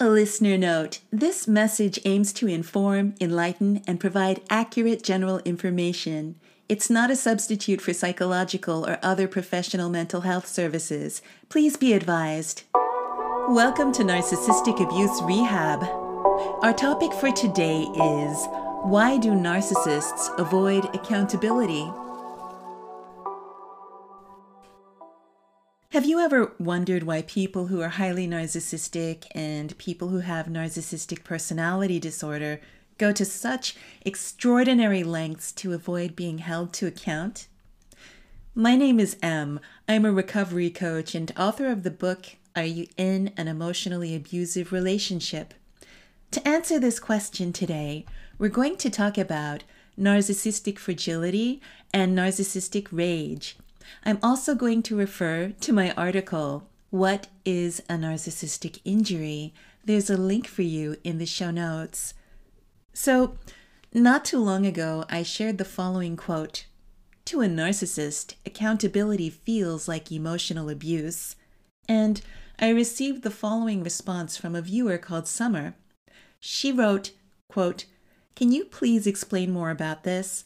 A listener note this message aims to inform, enlighten, and provide accurate general information. It's not a substitute for psychological or other professional mental health services. Please be advised. Welcome to Narcissistic Abuse Rehab. Our topic for today is Why do narcissists avoid accountability? Have you ever wondered why people who are highly narcissistic and people who have narcissistic personality disorder go to such extraordinary lengths to avoid being held to account? My name is M. I'm a recovery coach and author of the book Are You in an Emotionally Abusive Relationship? To answer this question today, we're going to talk about narcissistic fragility and narcissistic rage I'm also going to refer to my article, What is a Narcissistic Injury? There's a link for you in the show notes. So, not too long ago, I shared the following quote To a narcissist, accountability feels like emotional abuse. And I received the following response from a viewer called Summer. She wrote, quote, Can you please explain more about this?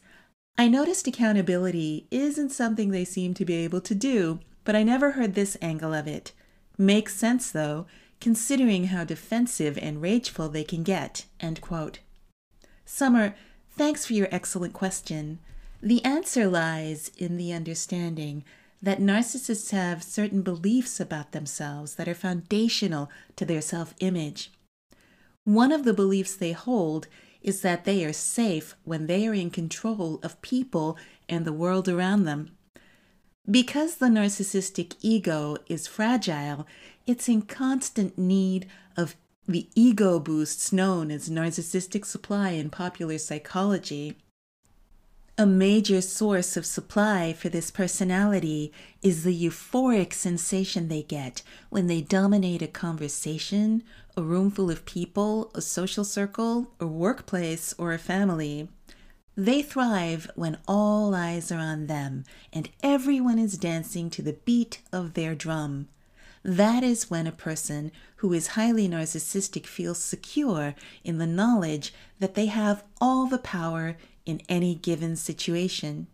I noticed accountability isn't something they seem to be able to do, but I never heard this angle of it. Makes sense, though, considering how defensive and rageful they can get. Summer, thanks for your excellent question. The answer lies in the understanding that narcissists have certain beliefs about themselves that are foundational to their self image. One of the beliefs they hold is that they are safe when they are in control of people and the world around them. Because the narcissistic ego is fragile, it's in constant need of the ego boosts known as narcissistic supply in popular psychology. A major source of supply for this personality is the euphoric sensation they get when they dominate a conversation a room full of people, a social circle, a workplace, or a family. They thrive when all eyes are on them and everyone is dancing to the beat of their drum. That is when a person who is highly narcissistic feels secure in the knowledge that they have all the power in any given situation.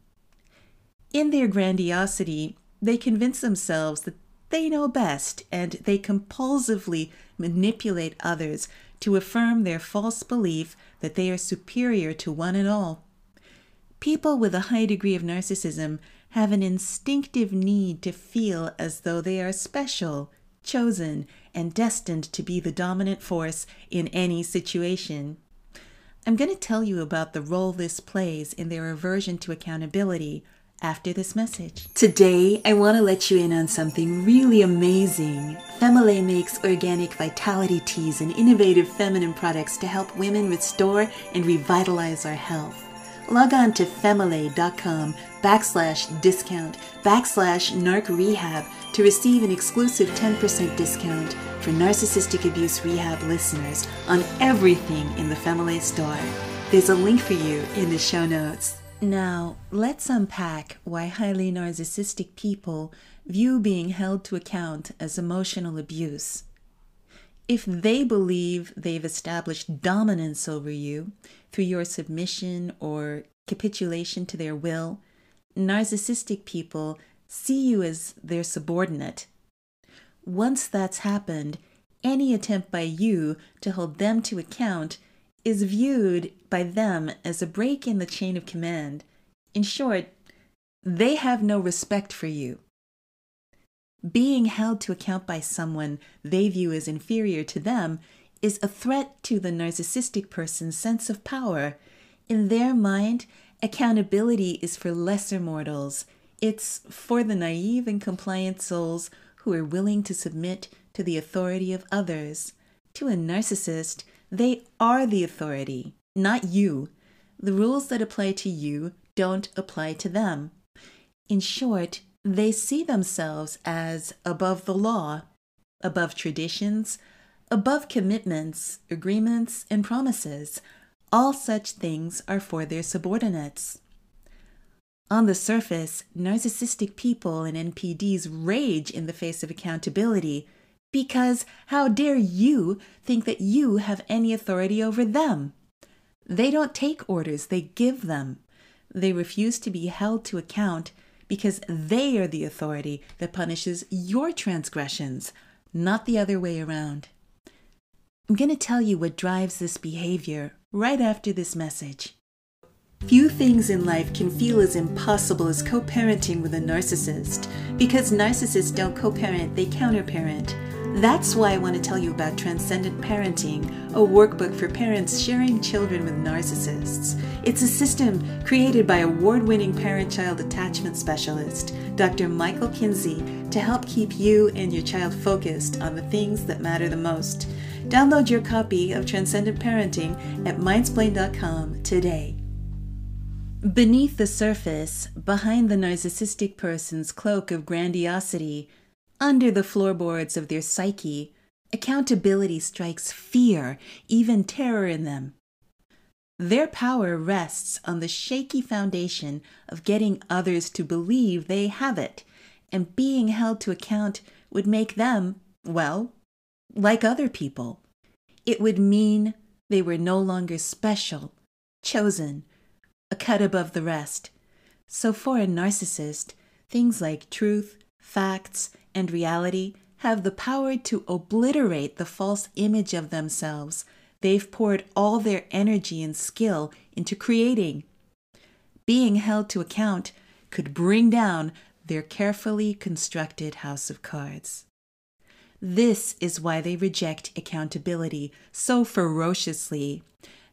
In their grandiosity, they convince themselves that they know best and they compulsively manipulate others to affirm their false belief that they are superior to one and all. People with a high degree of narcissism have an instinctive need to feel as though they are special, chosen, and destined to be the dominant force in any situation. I'm going to tell you about the role this plays in their aversion to accountability after this message. Today, I want to let you in on something really amazing. Femile makes organic vitality teas and innovative feminine products to help women restore and revitalize our health. Log on to femile.com backslash discount backslash narc rehab to receive an exclusive 10% discount for narcissistic abuse rehab listeners on everything in the Family store. There's a link for you in the show notes. Now, let's unpack why highly narcissistic people view being held to account as emotional abuse. If they believe they've established dominance over you through your submission or capitulation to their will, narcissistic people see you as their subordinate. Once that's happened, any attempt by you to hold them to account is viewed by them as a break in the chain of command. In short, they have no respect for you. Being held to account by someone they view as inferior to them is a threat to the narcissistic person's sense of power. In their mind, accountability is for lesser mortals. It's for the naive and compliant souls who are willing to submit to the authority of others. To a narcissist, they are the authority, not you. The rules that apply to you don't apply to them. In short, they see themselves as above the law, above traditions, above commitments, agreements, and promises. All such things are for their subordinates. On the surface, narcissistic people and NPDs rage in the face of accountability Because how dare you think that you have any authority over them? They don't take orders, they give them. They refuse to be held to account because they are the authority that punishes your transgressions, not the other way around. I'm going to tell you what drives this behavior right after this message. Few things in life can feel as impossible as co parenting with a narcissist. Because narcissists don't co parent, they counter parent. That's why I want to tell you about Transcendent Parenting, a workbook for parents sharing children with narcissists. It's a system created by award winning parent child attachment specialist, Dr. Michael Kinsey, to help keep you and your child focused on the things that matter the most. Download your copy of Transcendent Parenting at mindsplain.com today. Beneath the surface, behind the narcissistic person's cloak of grandiosity, under the floorboards of their psyche, accountability strikes fear, even terror in them. Their power rests on the shaky foundation of getting others to believe they have it, and being held to account would make them, well, like other people. It would mean they were no longer special, chosen, a cut above the rest. So for a narcissist, things like truth, facts, and reality have the power to obliterate the false image of themselves they've poured all their energy and skill into creating. Being held to account could bring down their carefully constructed house of cards. This is why they reject accountability so ferociously.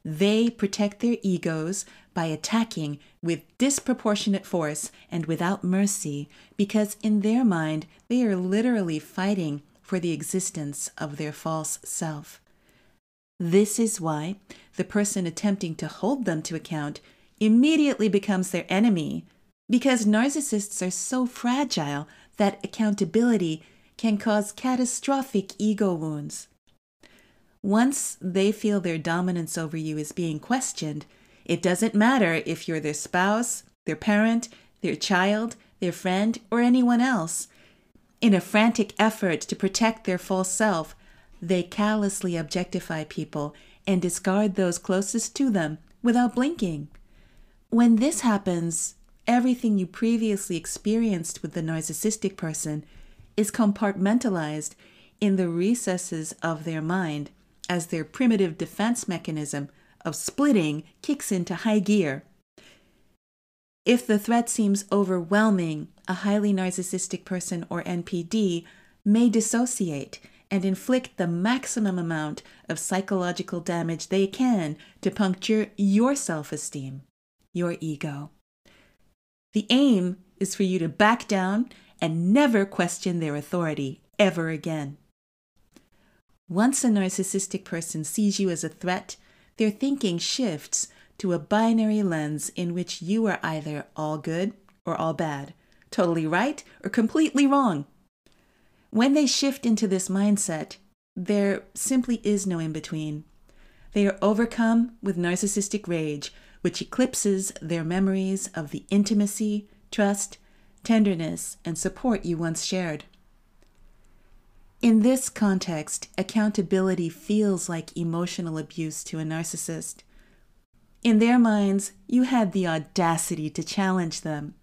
They protect their egos by attacking with disproportionate force and without mercy, because in their mind they are literally fighting for the existence of their false self. This is why the person attempting to hold them to account immediately becomes their enemy, because narcissists are so fragile that accountability can cause catastrophic ego wounds. Once they feel their dominance over you is being questioned, it doesn't matter if you're their spouse, their parent, their child, their friend, or anyone else. In a frantic effort to protect their false self, they callously objectify people and discard those closest to them without blinking. When this happens, everything you previously experienced with the narcissistic person is compartmentalized in the recesses of their mind as their primitive defense mechanism of splitting kicks into high gear. If the threat seems overwhelming, a highly narcissistic person or NPD may dissociate and inflict the maximum amount of psychological damage they can to puncture your self esteem, your ego. The aim is for you to back down and never question their authority ever again. Once a narcissistic person sees you as a threat, their thinking shifts to a binary lens in which you are either all good or all bad, totally right or completely wrong. When they shift into this mindset, there simply is no in between. They are overcome with narcissistic rage, which eclipses their memories of the intimacy, trust, tenderness, and support you once shared. In this context, accountability feels like emotional abuse to a narcissist. In their minds, you had the audacity to challenge them.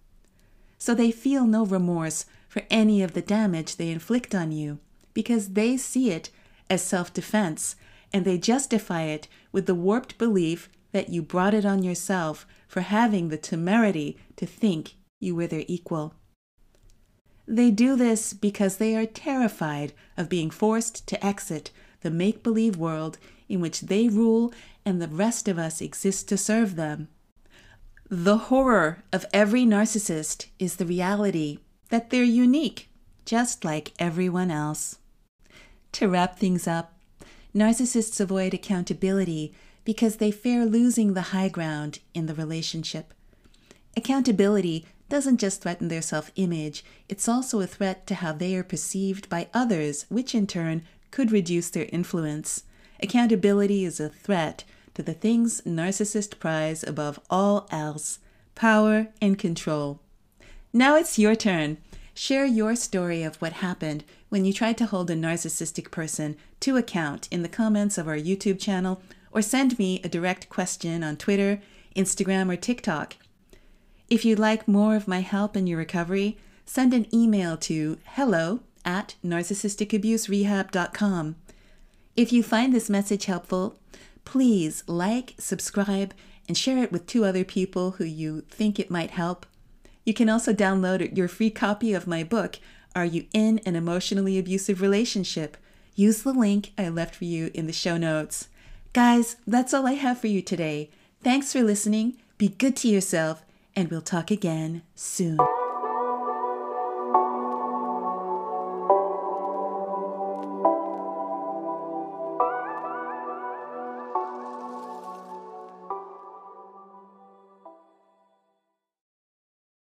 So they feel no remorse for any of the damage they inflict on you because they see it as self defense and they justify it with the warped belief that you brought it on yourself for having the temerity to think you were their equal. They do this because they are terrified of being forced to exit the make believe world in which they rule and the rest of us exist to serve them. The horror of every narcissist is the reality that they're unique, just like everyone else. To wrap things up, narcissists avoid accountability because they fear losing the high ground in the relationship. Accountability doesn't just threaten their self image, it's also a threat to how they are perceived by others, which in turn could reduce their influence. Accountability is a threat to the things narcissists prize above all else power and control. Now it's your turn. Share your story of what happened when you tried to hold a narcissistic person to account in the comments of our YouTube channel or send me a direct question on Twitter, Instagram, or TikTok. If you'd like more of my help in your recovery, send an email to hello at narcissisticabuserehab.com. If you find this message helpful, please like, subscribe, and share it with two other people who you think it might help. You can also download your free copy of my book, Are You in an Emotionally Abusive Relationship? Use the link I left for you in the show notes. Guys, that's all I have for you today. Thanks for listening. Be good to yourself, and we'll talk again soon.